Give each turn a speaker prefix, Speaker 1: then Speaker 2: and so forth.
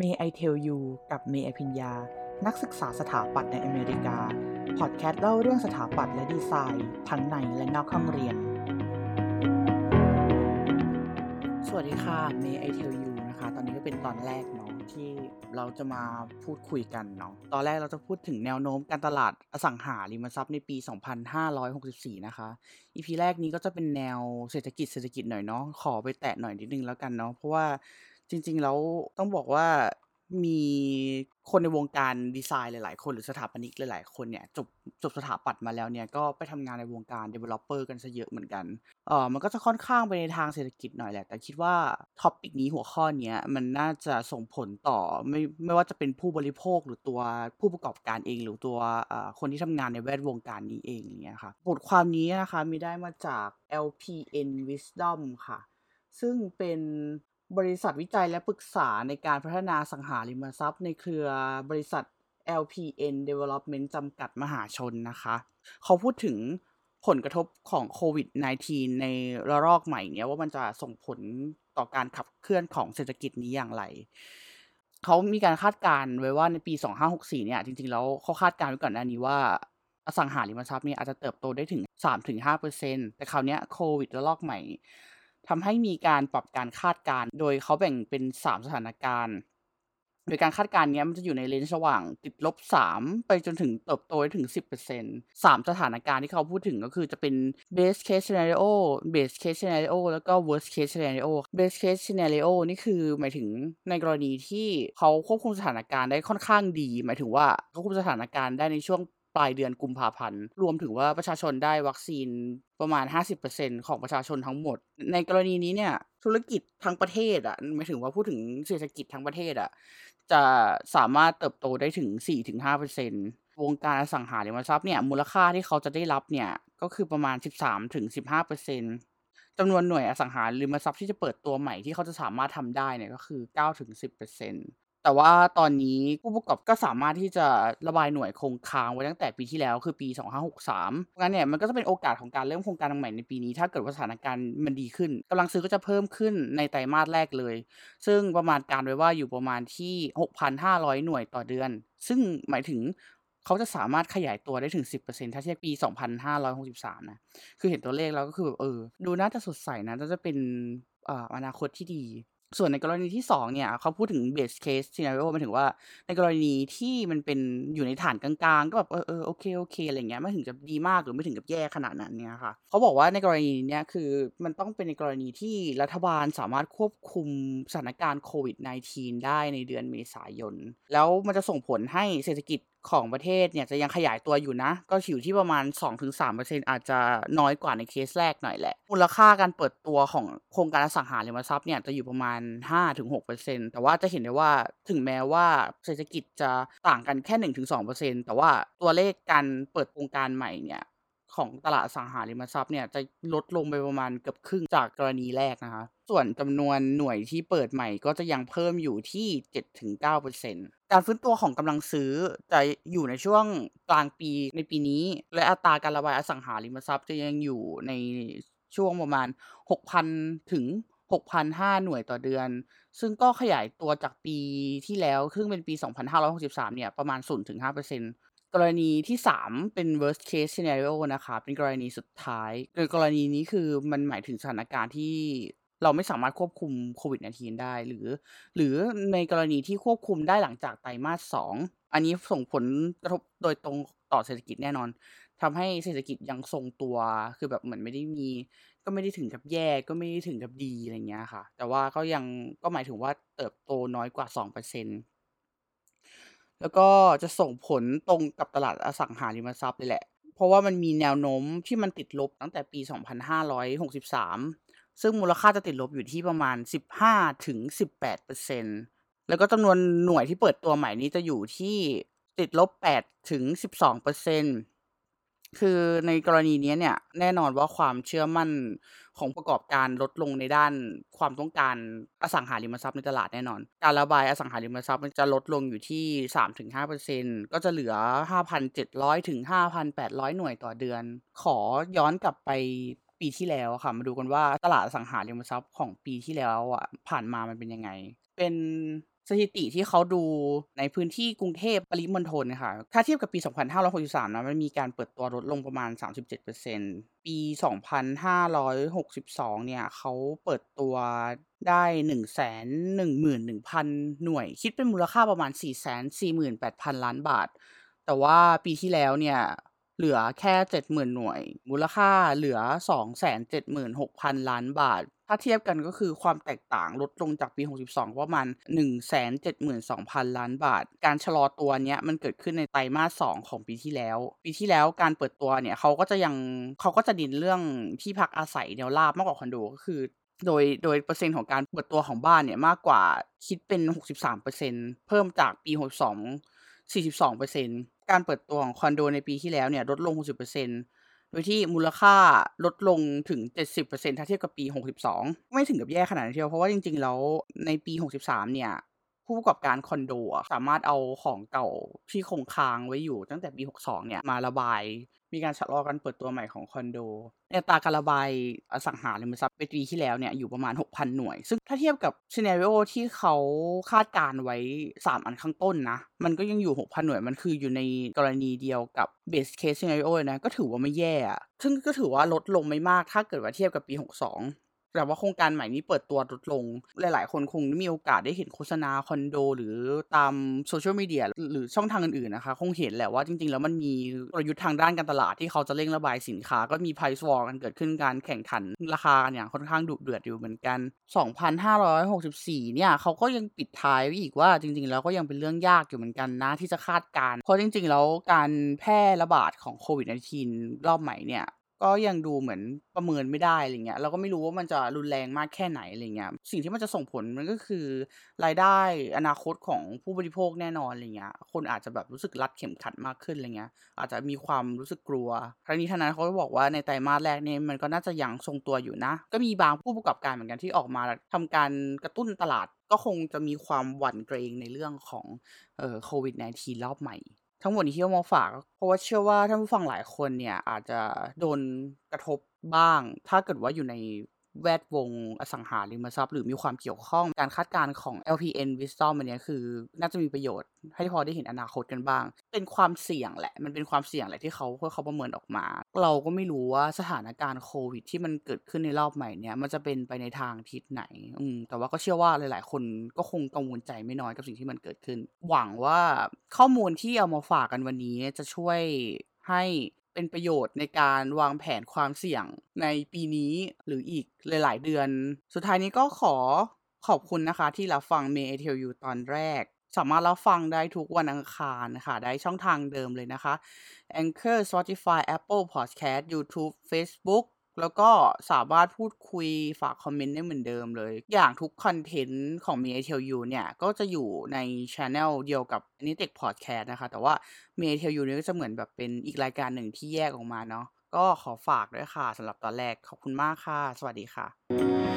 Speaker 1: May I Tell You กับเมย์อภิญญา นักศึกษาสถาปัตย์ในอเมริกา พอดแคสต์เล่าเรื่องสถาปัตย์และดีไซน์ ทั้งในและนอกห้องเรียน สวัสดีค่ะ May I Tell You นะคะ ตอนนี้ก็เป็นตอนแรกเนาะที่เราจะมาพูดคุยกันเนาะ ตอนแรกเราจะพูดถึงแนวโน้มการตลาดอสังหาริมทรัพย์ในปี 2564 นะคะ EP แรกนี้ก็จะเป็นแนวเศรษฐกิจเศรษฐกิจหน่อยเนาะ ขอไปแตะหน่อยนิดนึงแล้วกันเนาะ เพราะว่า จริง ๆ แล้วต้องบอกว่ามีคนในวงการดีไซน์หลาย ๆ คนหรือสถาปนิกหลาย ๆ คนเนี่ยจบจบสถาปัตย์มาแล้วเนี่ยก็ไปทำงานในวงการ developer กันซะเยอะเหมือนกันเออมันก็จะค่อนข้างไปในทางเศรษฐกิจหน่อยแหละ แต่คิดว่าท็อปิกนี้หัวข้อเนี้ยมันน่าจะส่งผลต่อไม่ไม่ว่าจะเป็นผู้บริโภคหรือตัวผู้ประกอบการเอง หรือตัวเอ่อคนที่ทำงานในแวดวงการนี้เองอย่างเงี้ยค่ะบทความนี้นะคะมีได้มาจาก LPN Wisdom ค่ะซึ่งเป็น บริษัทวิจัยและปรึกษาในการพัฒนาสังหาริมทรัพย์ในเครือบริษัท LPN Development จำกัดมหาชนนะคะ เขาพูดถึงผลกระทบของโควิด -19 ในระลอกใหม่เนี้ยว่ามันจะส่งผลต่อการขับเคลื่อนของเศรษฐกิจนี้อย่างไร เขามีการคาดการณ์ไว้ว่าในปี 2564 เนี่ย จริงๆ แล้วเขาคาดการณ์ไว้ก่อนหน้านี้ว่าอสังหาริมทรัพย์เนี่ยอาจจะเติบโตได้ถึง 3-5%แต่คราวนี้โควิดระลอกใหม่ ทำให้มีการปรับการคาดการณ์โดยเขาแบ่งเป็น 3 สถานการณ์ โดยการคาดการณ์นี้มันจะอยู่ในเลนส์ระหว่างติดลบ 3 ไปจนถึงเติบโตได้ถึง 10% 3 สถานการณ์ที่เขาพูดถึงก็คือจะเป็น best case scenario best case scenario แล้วก็ worst case scenario best case scenario นี่คือหมายถึงในกรณีที่เขาควบคุมสถานการณ์ได้ค่อนข้างดี หมายถึงว่าเขาควบคุมสถานการณ์ได้ในช่วง ปลายเดือนกุมภาพันธ์ รวมถึงว่าประชาชนได้วัคซีนประมาณ 50%ของประชาชนทั้งหมด ในกรณีนี้เนี่ย ธุรกิจทั้งประเทศอะหมายถึงว่าพูดถึงเศรษฐกิจทั้งประเทศอะจะสามารถเติบโตได้ถึง 4-5%วงการอสังหาริมทรัพย์เนี่ยมูลค่าที่เขาจะได้รับเนี่ยก็คือประมาณ 13-15%จำนวนหน่วยอสังหาริมทรัพย์ที่จะเปิดตัวใหม่ที่เขาจะสามารถทำได้เนี่ยก็คือ9-10% แต่ว่าตอนนี้ผู้ประกอบก็สามารถที่จะระบายหน่วยคงค้างไว้ตั้งแต่ปีที่แล้วคือปี 2563เพราะงั้นเนี่ยมันก็จะเป็นโอกาสของการเริ่มโครงการใหม่ในปีนี้ ถ้าเกิดว่าสถานการณ์มันดีขึ้นกำลังซื้อก็จะเพิ่มขึ้นในไตรมาสแรกเลย ซึ่งประมาณการไว้ว่าอยู่ประมาณที่ 6,500 หน่วยต่อเดือน ซึ่งหมายถึงเขาจะสามารถขยายตัวได้ถึง 10%ถ้าเทียบปี 2563 นะ คือเห็นตัวเลขแล้วก็คือแบบเออ ดูน่าจะสดใสนะน่าจะเป็นอาอนาคตที่ดี ส่วนในกรณีที่2เนี่ยเขาพูดถึง base case scenario มายถึงว่าในกรณีที่มันเป็นอยู่ในฐานกลางๆ ก็แบบเออเออโอเคโอเคอะไรเงี้ยไม่ถึงกับดีมากหรือไม่ถึงกับแย่ขนาดนั้นเนี่ยค่ะเขาบอกว่าในกรณีเนี้ยคือมันต้องเป็นในกรณีที่รัฐบาลสามารถควบคุมสถานการณ์โควิด -19 ได้ในเดือนเมษายน แล้วมันจะส่งผลให้เศรษฐกิจ ของประเทศเนี่ยจะยังขยายตัวอยู่นะ ก็อยู่ที่ประมาณ 2-3%อาจจะน้อยกว่าในเคสแรกหน่อยแหละ มูลค่าการเปิดตัวของโครงการอสังหาริมทรัพย์เนี่ยจะอยู่ประมาณ 5-6%แต่ว่าจะเห็นได้ว่าถึงแม้ว่าเศรษฐกิจจะต่างกันแค่ 1-2%แต่ว่าตัวเลขการเปิดโครงการใหม่เนี่ย ของตลาดสังหาริมทรัพย์เนี่ยจะลดลงไปประมาณเกือบครึ่งจากกรณีแรกนะคะ ส่วนจำนวนหน่วยที่เปิดใหม่ก็จะยังเพิ่มอยู่ที่ 7-9%การฟื้นตัวของกำลังซื้อจะอยู่ในช่วงกลางปีในปีนี้ และอัตราการระบายอสังหาริมทรัพย์จะยังอยู่ในช่วงประมาณ 6,000 ถึง6,500หน่วยต่อเดือน ซึ่งก็ขยายตัวจากปีที่แล้ว ซึ่งเป็นปี 2563 เนี่ย ประมาณ 0-5% กรณีที่ 3 เป็น worst case scenario นะคะเป็นกรณีสุดท้ายโดยกรณีนี้คือมันหมายถึงสถานการณ์ที่เราไม่สามารถควบคุมโควิด -19 ได้หรือ หรือในกรณีที่ควบคุมได้หลังจากไตรมาส2อันนี้ส่งผลกระทบโดยตรงต่อเศรษฐกิจแน่นอนทำให้เศรษฐกิจยังทรงตัวคือแบบเหมือนไม่ได้มี ก็ไม่ได้ถึงกับแย่ก็ไม่ได้ถึงกับดีอะไรเงี้ยค่ะ แต่ว่าก็ยังก็หมายถึงว่าเติบโตน้อยกว่า2% แล้วก็จะส่งผลตรงกับตลาดอสังหาริมทรัพย์เลยแหละ เพราะว่ามันมีแนวโน้มที่มันติดลบตั้งแต่ปี 2563 ซึ่งมูลค่าจะติดลบอยู่ที่ประมาณ 15-18%แล้วก็จำนวนหน่วยที่เปิดตัวใหม่นี้จะอยู่ที่ติดลบ8-12% คือในกรณีนี้เนี่ย แน่นอนว่าความเชื่อมั่นของประกอบการลดลงในด้านความต้องการอสังหาริมทรัพย์ในตลาดแน่นอน การระบายอสังหาริมทรัพย์มันจะลดลงอยู่ที่ 3-5%ก็จะเหลือ 5,700 ถึง 5,800 หน่วยต่อเดือน ขอย้อนกลับไปปีที่แล้วค่ะ มาดูกันว่าตลาดอสังหาริมทรัพย์ของปีที่แล้วอะผ่านมามันเป็นยังไง เป็น สถิติที่เขาดูในพื้นที่กรุงเทพปริมณฑลค่ะถ้าเทียบกับปี 2563 นะมันมีการเปิดตัวลดลงประมาณ 37%ปี 2562 เนี่ยเขาเปิดตัวได้ 111,000 หน่วย คิดเป็นมูลค่าประมาณ 448,000 ล้านบาท แต่ว่าปีที่แล้วเนี่ยเหลือแค่ 70,000 หน่วย มูลค่าเหลือ 276,000 ล้านบาท ถ้าเทียบกันก็คือความแตกต่างลดลงจากปี 62 ประมาณ 172,000 ล้านบาท การชะลอตัวเนี้ยมันเกิดขึ้นในไตรมาส 2 ของปีที่แล้ว ปีที่แล้วการเปิดตัวเนี่ยเขาก็จะยังเขาก็จะเน้นเรื่องที่พักอาศัยแนวราบมากกว่าคอนโดก็คือโดยโดยเปอร์เซ็นต์ของการเปิดตัวของบ้านเนี่ยมากกว่าคิดเป็น 63%เพิ่มจากปี 62 42%การเปิดตัวของคอนโดในปีที่แล้วเนี่ยลดลง 60% โดยที่มูลค่าลดลงถึง 70%ถ้าเทียบกับปี 62 ไม่ถึงกับแย่ขนาดนั้นทีเดียวเพราะว่าจริงๆ แล้วในปี 63 เนี่ย ผู้ประกอบการคอนโดสามารถเอาของเก่าที่คงค้างไว้อยู่ตั้งแต่ปี 62 เนี่ยมาระบาย มีการชะลอการเปิดตัวใหม่ของคอนโดในตาการระบายอสังหาริมทรัพย์ในปีที่แล้วเนี่ยอยู่ประมาณ 6,000 หน่วย ซึ่งถ้าเทียบกับ scenario ที่เขาคาดการณ์ไว้ 3 อันข้างต้นนะ มันก็ยังอยู่ 6,000 หน่วย มันคืออยู่ในกรณีเดียวกับ base case scenario เลนะ ก็ถือว่าไม่แย่ ซึ่งก็ถือว่าลดลงไม่มากถ้าเกิดว่าเทียบกับปี 62 แต่ว่าโครงการใหม่นี้เปิดตัวลดลง หลาย ๆ คนคงมีโอกาสได้เห็นโฆษณาคอนโด หรือตาม social media หรือช่องทางอื่น ๆ นะคะ คงเห็นแหละว่าจริง ๆ แล้วมันมีกลยุทธ์ทางด้านการตลาดที่เขาจะเร่งระบายสินค้า ก็มี price war กันเกิดขึ้นการแข่งขันราคากันอย่างค่อนข้างดุเดือดอยู่เหมือนกัน 2,564 เนี่ยเขาก็ยังปิดท้ายอีกว่าจริง ๆ แล้วก็ยังเป็นเรื่องยากอยู่เหมือนกันนะที่จะคาดการณ์เพราะจริง ๆ แล้วการแพร่ระบาดของโควิด -19 รอบใหม่เนี่ย ก็ยังดูเหมือนประเมินไม่ได้อะไรเงี้ยเราก็ไม่รู้ว่ามันจะรุนแรงมากแค่ไหนอะไรเงี้ยสิ่งที่มันจะส่งผลมันก็คือ รายได้อนาคตของผู้บริโภคแน่นอนอะไรเงี้ยคนอาจจะแบบรู้สึกรัดเข็มขัดมากขึ้นอะไรเงี้ยอาจจะมีความรู้สึกกลัวทั้งนี้ทั้งนั้นเขาบอกว่าในไตรมาสแรกเนี่ยมันก็น่าจะยังทรงตัวอยู่นะ ก็มีบางผู้ประกอบการเหมือนกันที่ออกมาทำการกระตุ้นตลาดก็คงจะมีความหวั่นเกรงในเรื่องของเอ่อโควิด -19 รอบใหม่ ทั้งหมดที่เอามาฝาก เพราะว่าเชื่อว่าท่านผู้ฟังหลายคนเนี่ยอาจจะโดนกระทบบ้าง ถ้าเกิดว่าอยู่ใน แวดวงอสังหาริมทรัพย์หรือมีความเกี่ยวข้องการคาดการณ์ของ LPN Wisdom อันนี้คือน่าจะมีประโยชน์ ให้พอได้เห็นอนาคตกันบ้าง เป็นความเสี่ยงแหละ มันเป็นความเสี่ยงแหละที่เขาเขาประเมินออกมา เราก็ไม่รู้ว่าสถานการณ์โควิด ที่มันเกิดขึ้นในรอบใหม่เนี้ยมันจะเป็นไปในทางทิศไหน อืมแต่ว่าก็เชื่อว่าหลาย ๆ คนก็คงกังวลใจไม่น้อยกับสิ่งที่มันเกิดขึ้น หวังว่าข้อมูลที่เอามาฝากกันวันนี้จะช่วยให้ เป็นประโยชน์ในการวางแผนความเสี่ยงในปีนี้หรืออีกหลาย ๆ เดือน สุดท้ายนี้ก็ขอขอบคุณนะคะที่รับฟัง May I Tell You ตอนแรก สามารถรับฟังได้ทุกวันอังคารค่ะ ได้ช่องทางเดิมเลยนะคะ Anchor Spotify Apple Podcast YouTube Facebook แล้วก็สามารถพูดคุยฝากคอมเมนต์ได้เหมือนเดิมเลย อย่างทุกคอนเทนต์ของ m ม t e l u เนี่ย ก็จะอยู่ในช ANNEL เดียวกับนิเทคพอดแคสต์นะคะ แต่ว่า m ม t e l u เนี่ยก็จะเหมือนแบบเป็นอีกรายการหนึ่งที่แยกออกมาเนาะก็ขอฝากด้วยค่ะสำหรับตอนแรกขอบคุณมากค่ะ สวัสดีค่ะ